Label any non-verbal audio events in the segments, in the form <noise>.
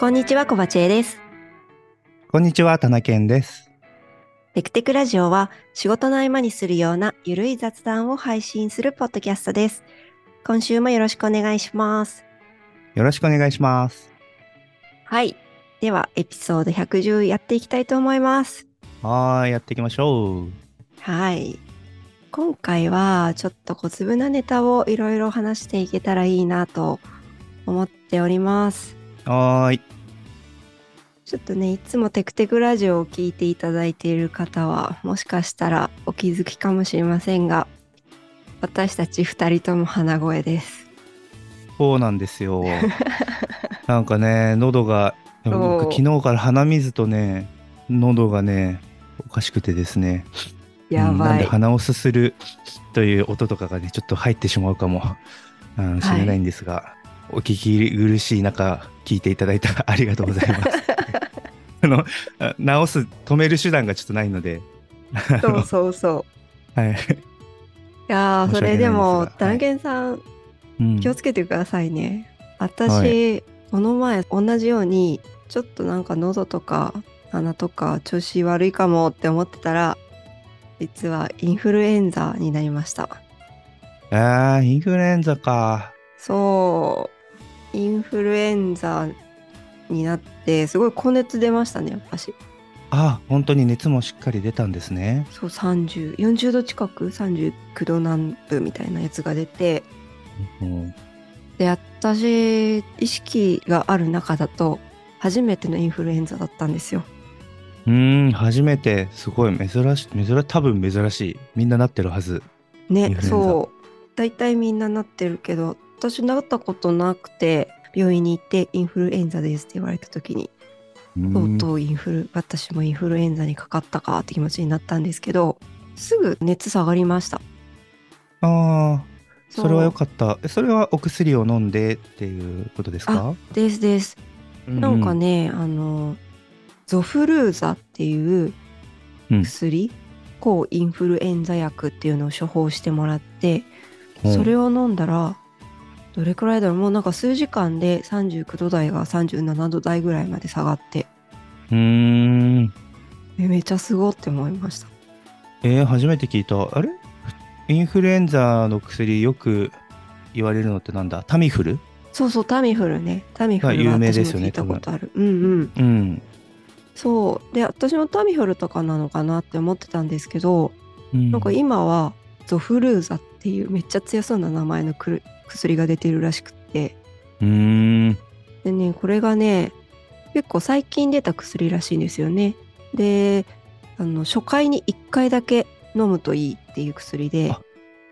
こんにちは、小鉢恵です。こんにちは、田中健です。テクテクラジオは仕事の合間にするようなゆるい雑談を配信するポッドキャストです。今週もよろしくお願いします。よろしくお願いします。はい。では、エピソード110やっていきたいと思います。はーい、やっていきましょう。はい。今回はちょっと小粒なネタをいろいろ話していけたらいいなと思っております。はーい。ちょっとね、いつもテクテクラジオを聞いていただいている方は、もしかしたらお気づきかもしれませんが、私たち二人とも鼻声です。そうなんですよ。<laughs> なんかね、喉が、僕昨日から鼻水とね、喉がね、おかしくてですね。やうんなんでばい。鼻をすするという音とかがね、ちょっと入ってしまうかも、うん、しれないんですが、お聞き苦しい中、聞いていただいたら <laughs> ありがとうございます。<laughs> あの、あ直す、止める手段がちょっとないので、そうそうそう。はい。いやー、それでもはい、ダンケンさん、うん気をつけてくださいね。私、はこの前、同じように、ちょっとなんか喉とか鼻とか調子悪いかもって思ってたら、実はインフルエンザになりました。あー、インフルエンザか。そう、インフルエンザになって、すごい高熱出ましたね、私。あ、本当に熱もしっかり出たんですね。そう、30、40度近く、39度南部みたいなやつが出て、うん、で、私、意識がある中だと、初めてのインフルエンザだったんですよ。うーん、初めて、すごい珍しい、珍多分珍しい。みんななってるはず。ね、そう。大体みんななってるけど、私なったことなくて、病院に行ってインフルエンザですって言われた時に、うとうんとうインフル、私もインフルエンザにかかったかって気持ちになったんですけど、すぐ熱下がりました。ああ、それは良かった。えそれはお薬を飲んでっていうことですか？ですです。うなんか、ね、あの、ゾフルーザっていううん薬、抗インフルエンザ薬っていうのを処方してもらって、うんそれを飲んだら、どれくらいだろうもうなんか数時間で39度台が37度台ぐらいまで下がって、うーん。えめっちゃすごって思いました。えー、初めて聞いた。あれ？インフルエンザの薬よく言われるのってなんだ？タミフル？そうそう、タミフルね。タミフルが有は名ですよね聞いたことある。うんうん。うん。そう。で、私もタミフルとかなのかなって思ってたんですけど、うん、なんか今はゾフルーザっていうめっちゃ強そうな名前のくる薬が出てるらしくって。うーん。でね、これがね、結構最近出た薬らしいんですよね。で、あの、初回に1回だけ飲むといいっていう薬であ、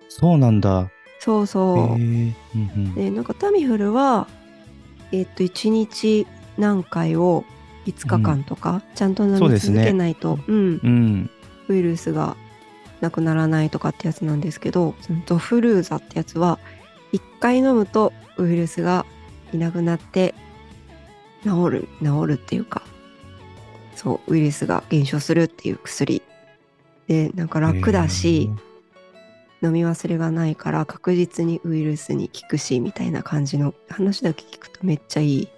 そうなんだ。そうへそう。えー。うんうんで、なんかタミフルは、えっと、1日何回を5日間とか、ちゃんと飲み続けないと、うん、うん。ウイルスがなくならないとかってやつなんですけど、そのゾフルーザってやつは、1回飲むとウイルスがいなくなって、治る、治るっていうか、そう、ウイルスが減少するっていう薬。で、なんか楽だし、飲み忘れがないから確実にウイルスに効くし、みたいな感じの話だけ聞くとめっちゃいい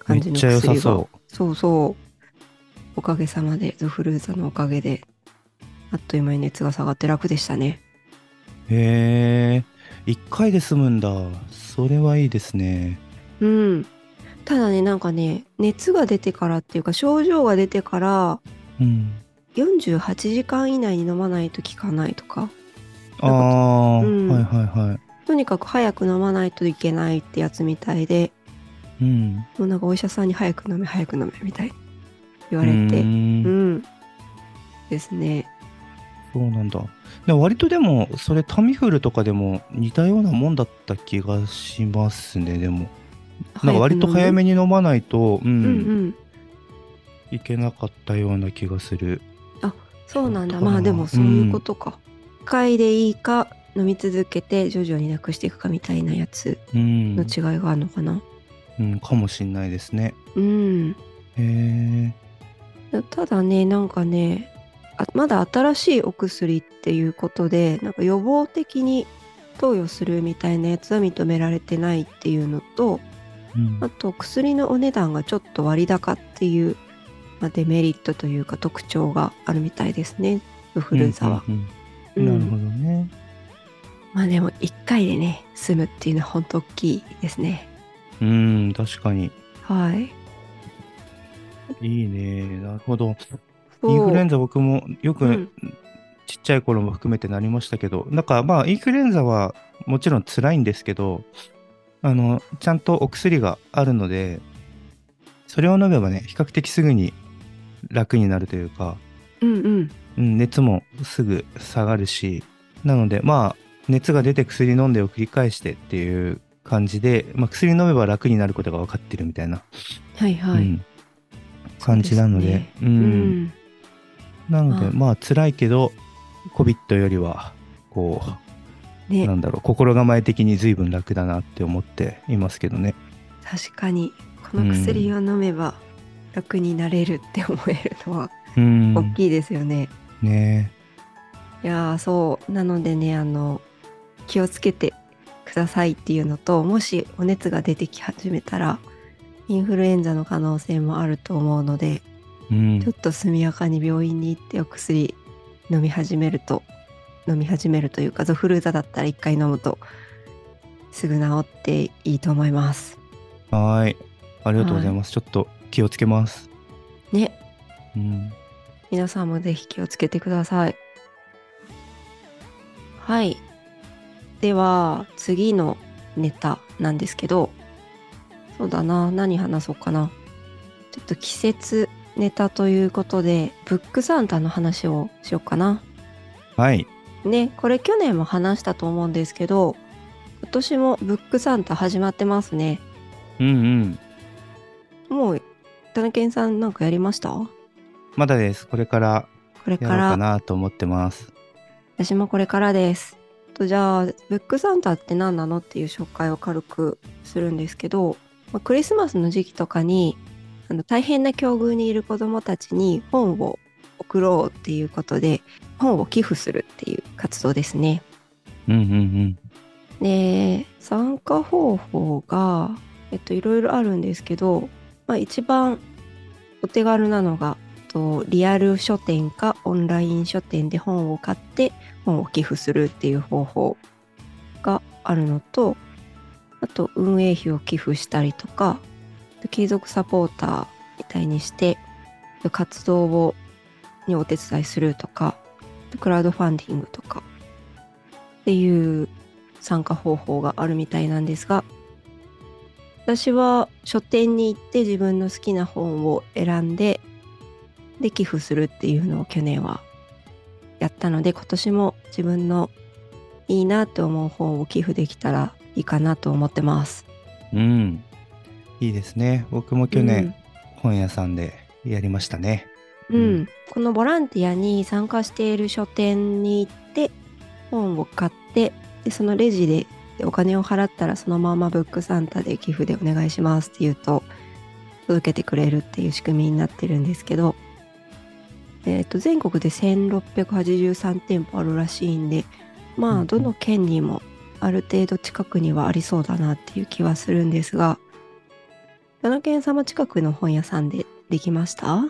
感じの薬が。さそそうそう。おかげさまで、ゾフルーザのおかげで、あっという間に熱が下がって楽でしたね。う。へえ。一回で済むんだ。それはいいですね。うん。ただね、なんかね、熱が出てからっていうか、症状が出てから、うん。48時間以内に飲まないと効かないとか、ああ、うんはいはいはい。とにかく早く飲まないといけないってやつみたいで、うん。もうなんかお医者さんに早く飲め、早く飲めみたいに言われて、うんん。ですね。そうなんだ。でも割とでも、それタミフルとかでも似たようなもんだった気がしますね、でも。なんか割と早めに。に飲まないと、うん、うんうん。いけなかったような気がする。そうなんだ。まあでもそういうことか。一回でいいか、飲み続けて徐々になくしていくかみたいなやつうん。の違いがあるのかな。うん、かもしんないですね。うん。へえ。ただね、なんかね、あまだ新しいお薬っていうことで、なんか予防的に投与するみたいなやつは認められてないっていうのと、うんあと薬のお値段がちょっと割高っていう、まあ、デメリットというか特徴があるみたいですねゾフルーザは。うんうんなるほどね。まあでも1回でね済むっていうのは本当大きいですね。うん、確かに。はい。いいね。なるほど。インフルエンザ僕もよくうん。ちっちゃい頃も含めてなりましたけど、なんかまあインフルエンザはもちろん辛いんですけど、あの、ちゃんとお薬があるので、それを飲めばね、比較的すぐに楽になるというか、うんうん。うん、熱もすぐ下がるし、なのでまあ熱が出て薬飲んでを繰り返してっていう感じで、まあ、薬飲めば楽になることが分かってるみたいな、はいはい。うん感じなのでねううん。んなのであまあ辛いけど COVID よりはこうね。なんだろう心構え的に随分楽だなって思っていますけどね。確かに。この薬を飲めば楽になれるって思えるのはうん。大きいですよね。ね。いやーそう。なのでねあの気をつけてくださいっていうのともしお熱が出てき始めたらインフルエンザの可能性もあると思うのでうんちょっと速やかに病院に行ってお薬飲み始めると飲み始めるというかゾフルーザだったら1回飲むとすぐ治っていいと思います。はーいありがとうございます、ちょっと気をつけます。ねうん皆さんもぜひ気をつけてください。はい。では、次のネタなんですけど、そうだな、何話そうかな。ちょっと季節ネタということで、ブックサンタの話をしようかな。はいね、これ去年も話したと思うんですけど、今年もブックサンタ始まってますね。うんうんもう、田中さんなんかやりました？こまだですこれかられから？かなと思ってます。私もこれからです。とじゃあブックサンタって何なの？っていう紹介を軽くするんですけど、まあクリスマスの時期とかにあの大変な境遇にいる子どもたちに本を送ろうっていうことで本を寄付するっていう活動ですね。うんうんで参加方法が、えっと、いろいろあるんですけど、まあ、一番お手軽なのがとリアル書店かオンライン書店で本を買って本を寄付するっていう方法があるのとあと運営費を寄付したりとか継続サポーターみたいにして活動をにお手伝いするとかクラウドファンディングとかっていう参加方法があるみたいなんですが私は書店に行って自分の好きな本を選んでで寄付するっていうのを去年はやったので今年も自分のいいなって思う本を寄付できたらいいかなと思ってます。うんいいですね。僕も去年本屋さんでやりましたね。うん、うん。うんこのボランティアに参加している書店に行って本を買ってでそのレジでお金を払ったらそのままブックサンタで寄付でお願いしますって言うと届けてくれるっていう仕組みになってるんですけど、えー、と全国で1683店舗あるらしいんでまあどの県にもある程度近くにはありそうだなっていう気はするんですが奈良県様近くの本屋さんでできました？そ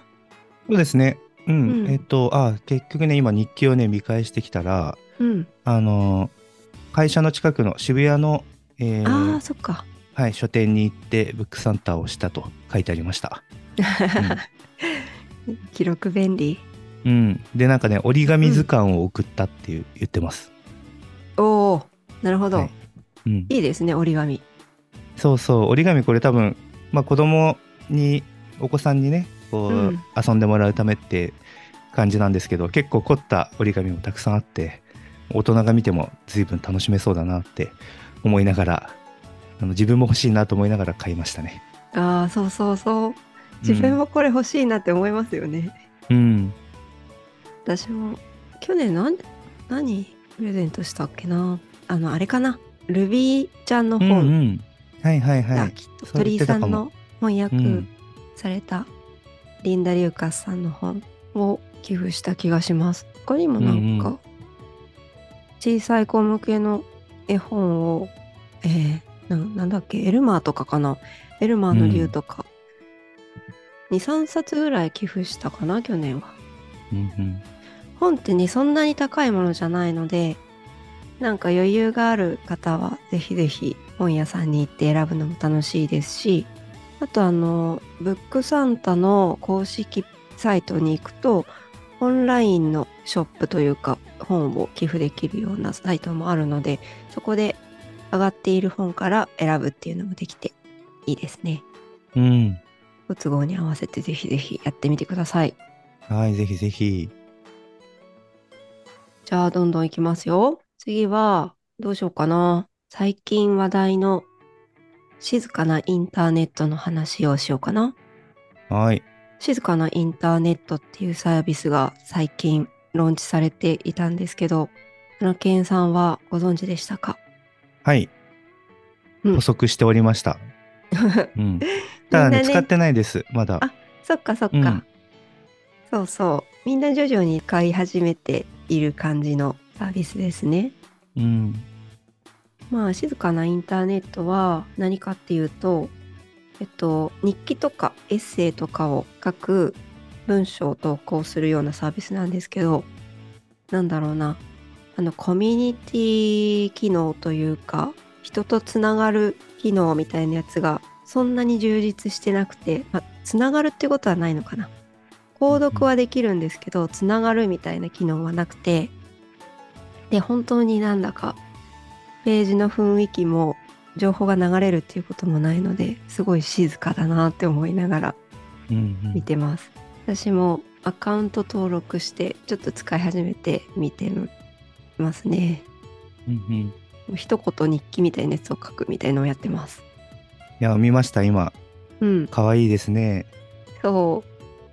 うですね。うん。うんえっと、あ、結局ね、今日記をね、見返してきたら、うんあの、会社の近くの渋谷の、えーああそっかはい、書店に行ってブックサンタをしたと書いてありました。<laughs> 記録便利うん。で、なんかね、折り紙図鑑を送ったっていう、言ってます。おおなるほど、はいうん。い、いですね折り紙そうそう、折り紙これ多分、まあ子供に、お子さんにね、こう、うん。遊んでもらうためって感じなんですけど、結構凝った折り紙もたくさんあって、大人が見ても随分楽しめそうだなって思いながら、あの自分も欲しいなと思いながら買いましたね。ああそうそうそう。自分もこれ欲しいなって思いますよね、うん。私も去年なん何プレゼントしたっけな？あのあれかな？ルビーちゃんのうん、う本ん。はいはいはい。だきっと鳥居さんの翻訳うん。されたリンダ・リューカスさんの本を寄付した気がします。他にもなんうんうか小さい子向けの絵本をえーななんだっけエルマーとかかな？ベルマーの竜とか、2、3冊ぐらい寄付したかな、去年は。うんうん。本ってね、そんなに高いものじゃないので、なんか余裕がある方は、ぜひぜひ本屋さんに行って選ぶのも楽しいですし、あとあの、ブックサンタの公式サイトに行くと、オンラインのショップというか、本を寄付できるようなサイトもあるので、そこで上がっている本から選ぶっていうのもできていいですね。うん。ご都合に合わせてぜひぜひやってみてください。はい、ぜひぜひ。じゃあ、どんどんいきますよ。次は、どうしようかな。最近話題の静かなインターネットの話をしようかな。はい。静かなインターネットっていうサービスが最近ローンチされていたんですけど、花健さんはご存知でしたか？はい。うん補足しておりました。<laughs> うん。ただね、ね使ってないです。まだ。あそっかそっか。うんそうそう。みんな徐々に使い始めている感じのサービスですね。うん。まあ静かなインターネットは何かっていうと、えっと、日記とかエッセイとかを書く文章を投稿するようなサービスなんですけど、なんだろうな、あのコミュニティ機能というか、人とつながる機能みたいなやつがそんなに充実してなくて、まあ、つながるってことはないのかな。購読はできるんですけど、つながるみたいな機能はなくて、で、本当になんだかページの雰囲気も情報が流れるっていうこともないのですごい静かだなって思いながらうんうん見てます。私もアカウント登録してちょっと使い始めて見てますね。うんうん。一言日記みたいなやつを書くみたいのをやってます。いや、見ました、今。うん、かわいいですね。そ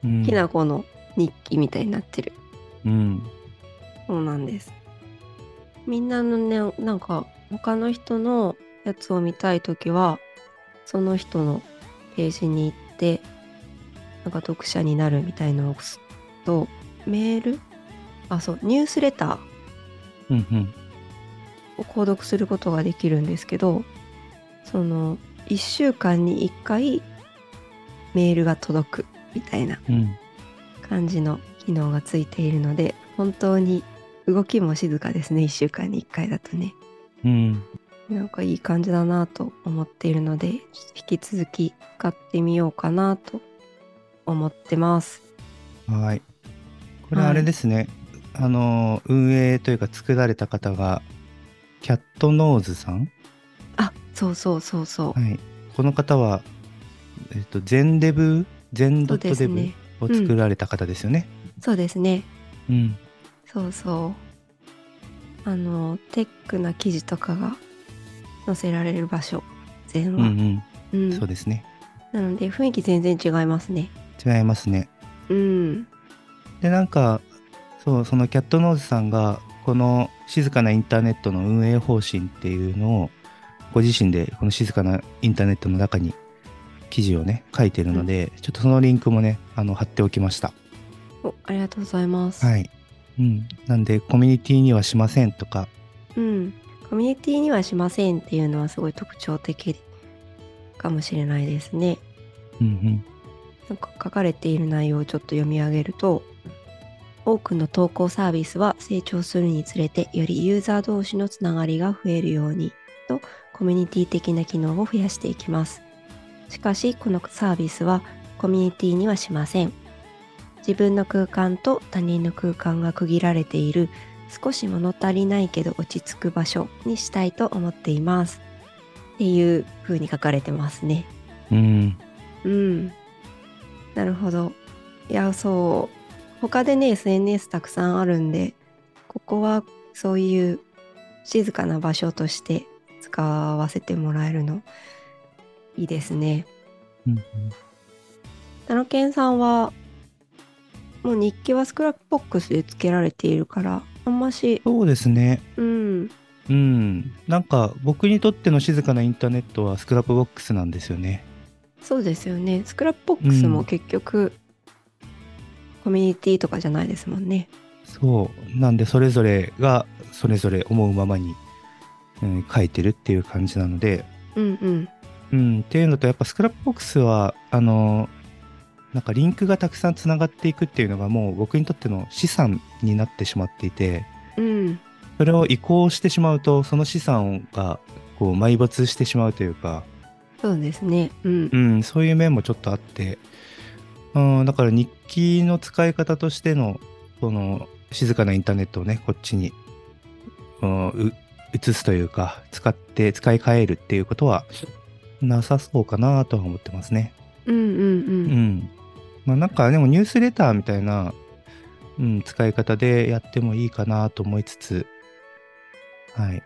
うう、ん。きなこの日記みたいになってる。うん。そうなんです。みんなのね、なんか他の人のやつを見たいときは、その人のページに行って、なんか読者になるみたいのを押すと、メール？あ、そう、ニュースレター。を購読することができるんですけど、その、1週間に1回メールが届くみたいなうん。感じの機能がついているので本当に動きも静かですね1週間に1回だとねうん。なんかいい感じだなと思っているので引き続き使ってみようかなと思ってますはい。これはいあれですね。あの、運営というか作られた方が、キャットノーズさん？あそうそうそうそう、はい。この方は、えっと、全デブ、全ドットデブを作られた方ですよね。そうですねうん。そうそうあのテックな記事とかが載せられる場所全うんう話、ん。うんそうですね。なので雰囲気全然違いますね違いますね。うんで、なんか、そう、そのキャットノーズさんが、この静かなインターネットの運営方針っていうのを、ご自身でこの静かなインターネットの中に記事をね、書いてるので、ちょっとそのリンクもね、あの、貼っておきました。おありがとうございます、はい。うん。なんで、コミュニティにはしませんとか、うん、コミュニティにはしませんっていうのはすごい特徴的かもしれないですね。うんうん。なんか書かれている内容をちょっと読み上げると多くの投稿サービスは成長するにつれてよりユーザー同士のつながりが増えるようにとコミュニティ的な機能を増やしていきます。しかしこのサービスはコミュニティにはしません。自分の空間と他人の空間が区切られている少し物足りないけど落ち着く場所にしたいと思っています。っていう風に書かれてますね。うん。うん。なるほど。いや、そう。他でね、SNS たくさんあるんで、ここはそういう静かな場所として使わせてもらえるのいいですね。うんうんタノケンさんは、もう日記は Scrapbox でつけられているから、あんまし、そうですね。うん、うん。なんか、僕にとっての静かなインターネットは Scrapbox なんですよね。そうですよね。 Scrapbox もうん結局、コミュニティとかじゃないですもんね。そう。なんで、それぞれが、それぞれ思うままに、うん、書いてるっていう感じなので、うんうん。うん、っていうのとやっぱ Scrapbox はあのなんかリンクがたくさんつながっていくっていうのがもう僕にとっての資産になってしまっていてうん。それを移行してしまうとその資産がこう埋没してしまうというか、そうですね。うんう。ん、そういう面もちょっとあって、うん、だから日記の使い方としてのこの静かなインターネットをねこっちに、うん、う移すというか使って使い変えるっていうことはなさそうかなとは思ってますね。うんうんう。うんん。まあなんかでもニュースレターみたいな、うん、使い方でやってもいいかなと思いつつ、はい、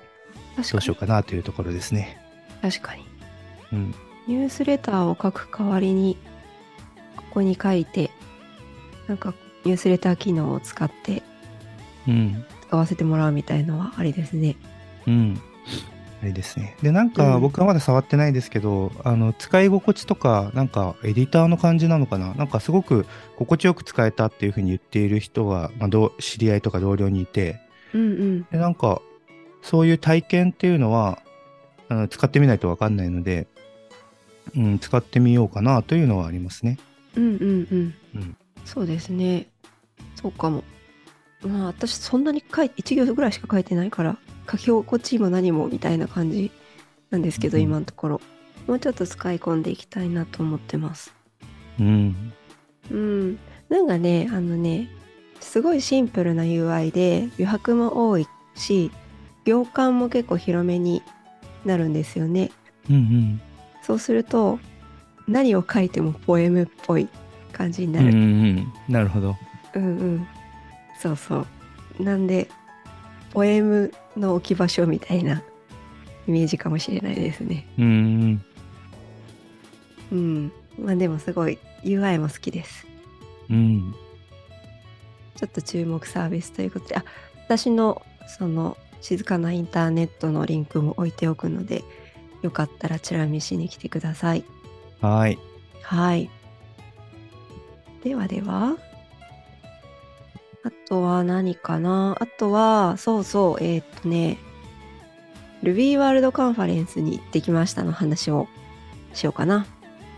どうしよう。かなというところですね。確かに。うん。ニュースレターを書く代わりに、ここに書いて、なんかニュースレター機能を使ってうん。使わせてもらうみたいのはありですね。うん。あれですね。で、なんかうん僕はまだ触ってないですけど、あの、使い心地とか、なんかエディターの感じなのかな？なんかすごく心地よく使えたっていうふうに言っている人が、まあ、どう知り合いとか同僚にいて、うんうん。で、なんか、そういう体験っていうのは、あの使ってみないとわかんないので、うん、使ってみようかなというのはありますね。うんうんうん。うんそうですね。そうかも。まあ私そんなに書いて、1行ぐらいしか書いてないから、書き心地も何もみたいな感じなんですけど、うん今のところ。もうちょっと使い込んでいきたいなと思ってます。うん。うん。なんかね、あのね、すごいシンプルな UI で余白も多いし、行間も結構広めになるんですよね。うんうん。そうすると、何を書いてもポエムっぽい感じになうんうる。んうん。なるほど。うんうん。そうそう。なんで、ポエムの置き場所みたいなイメージかもしれないですね。うんうん。うん。まあでもすごい UI も好きです。うん。ちょっと注目サービスということで、あ、私のその静かなインターネットのリンクも置いておくので、よかったらチラ見しに来てください。はい。はい。ではでは。あとは何かな？あとは、そうそう、えーっとね、Ruby ワールドカンファレンスに行ってきましたの話をしようかな。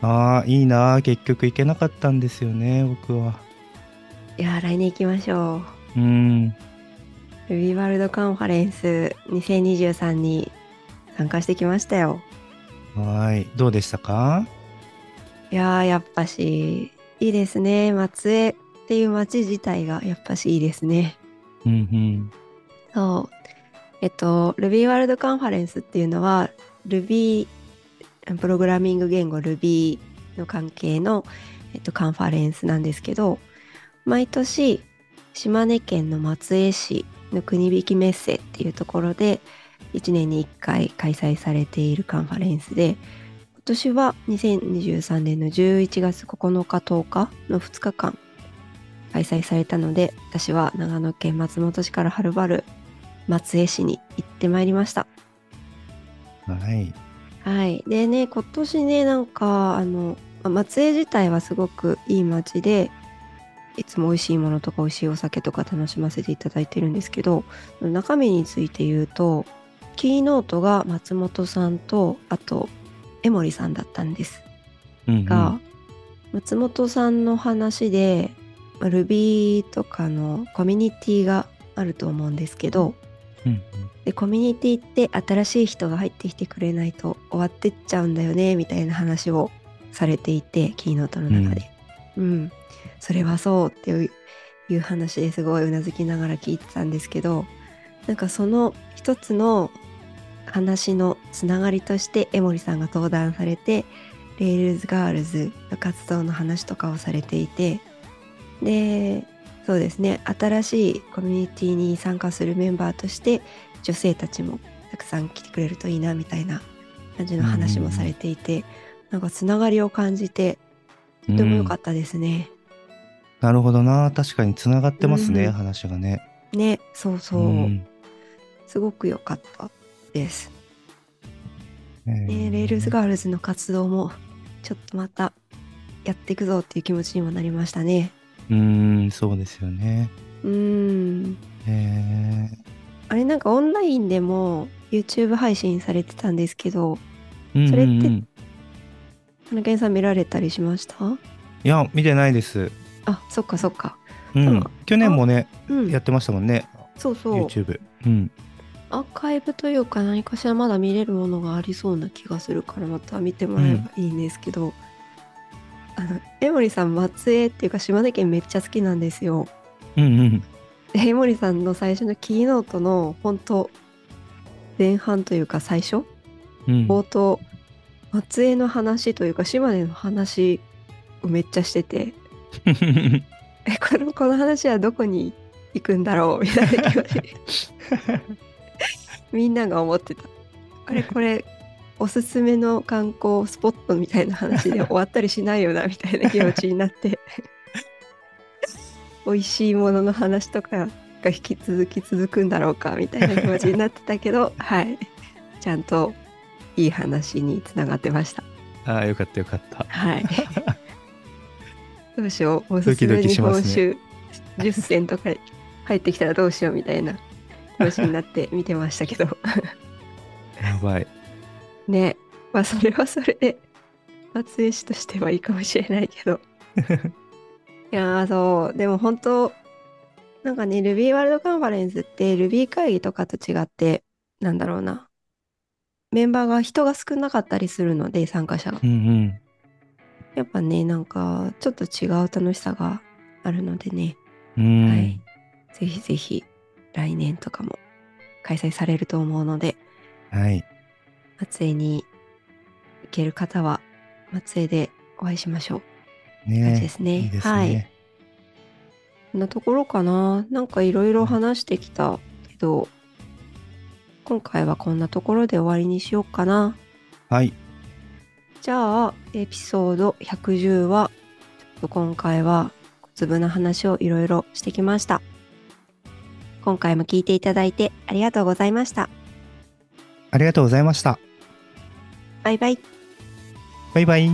ああ、いいな。結局行けなかったんですよね、僕は。いやー、来年行きましょう。うん。Ruby ワールドカンファレンス2023に参加してきましたよ。はい。どうでしたか？いやー、やっぱし、いいですね。松江っていう街自体がやっぱしいいですね。うんうん。そう。えっと、Ruby ワールドカンファレンスっていうのは、Ruby、プログラミング言語 Ruby の関係の、えっと、カンファレンスなんですけど、毎年、島根県の松江市の国引メッセっていうところで、1年に1回開催されているカンファレンスで、今年は2023年の11月9日10日の2日間開催されたので、私は長野県松本市からはるばる松江市に行ってまいりました。はい。はい。でね、今年ね、なんか、あの、まあ松江自体はすごくいい街で、いつも美味しいものとか美味しいお酒とか楽しませていただいてるんですけど、中身について言うと、キーノートが松本さんと、あと、江森さんだったんですうんうん、が、松本さんの話で、まあ Ruby とかのコミュニティがあると思うんですけど、うんうん。でコミュニティって新しい人が入ってきてくれないと終わってっちゃうんだよねみたいな話をされていてキーノートの中で、うん。それはそうっていういう話ですごいうなずきながら聞いてたんですけどなんかその一つの話のつながりとして江森さんが登壇されて Rails Girls の活動の話とかをされていてでそうですね新しいコミュニティに参加するメンバーとして女性たちもたくさん来てくれるといいなみたいな感じの話もされていて、なんかつながりを感じてとても良かったですね。なるほどな。確かにつながってますね、うん話がね。ねそうそう、んすごく良かったです。えねー Rails Girls の活動もちょっとまたやっていくぞっていう気持ちにもなりましたね。うーん、そうですよね。うーんえあれなんかオンラインでも YouTube 配信されてたんですけどー、それってうんうん花健さん見られたりしました？いや、見てないです。あそっかそっかうんうん。去年もね、うんやってましたもんね。そうそう YouTube。うん。アーカイブというか何かしらまだ見れるものがありそうな気がするからまた見てもらえばいいんですけど、あの江森さん松江っていうか島根県めっちゃ好きなんですよ。うんうん。で江森さんの最初のキーノートの本当前半というか最初？うん。冒頭松江の話というか島根の話をめっちゃしてて <laughs> えこのこの話はどこに行くんだろうみたいな気持ち <laughs> みんなが思ってたあれこれおすすめの観光スポットみたいな話で終わったりしないよなみたいな気持ちになって <laughs> 美味しいものの話とかが引き続き続くんだろうかみたいな気持ちになってたけど <laughs> はいちゃんといい話につながってましたああ、よかったよかった。はい。<laughs> どうしよう。おすすめ日本酒10選とか入ってきたらどうしようみたいな気持ちになって見てましたけど。やばい。ね。まあそれはそれで撮影師としてはいいかもしれないけど。<laughs> いやーそう。でも本当なんかね、Ruby ワールドカンファレンスって Ruby 会議とかと違って、なんだろうな。メンバーが人が少なかったりするので、参加者が。うんうん。やっぱね、なんか、ちょっと違う楽しさがあるのでね、うん。はい。ぜひぜひ、来年とかも開催されると思うので、はい。松江に行ける方は、松江でお会いしましょう。ねですね。いいですはい。ね。こんなところかな。なんかいろいろ話してきたけど、今回はこんなところで終わりにしようかな。はい。じゃあ、エピソード110は、ちょっと今回は小粒な話をいろいろしてきました。今回も聞いていただいてありがとうございました。ありがとうございました。バイバイ。バイバイ。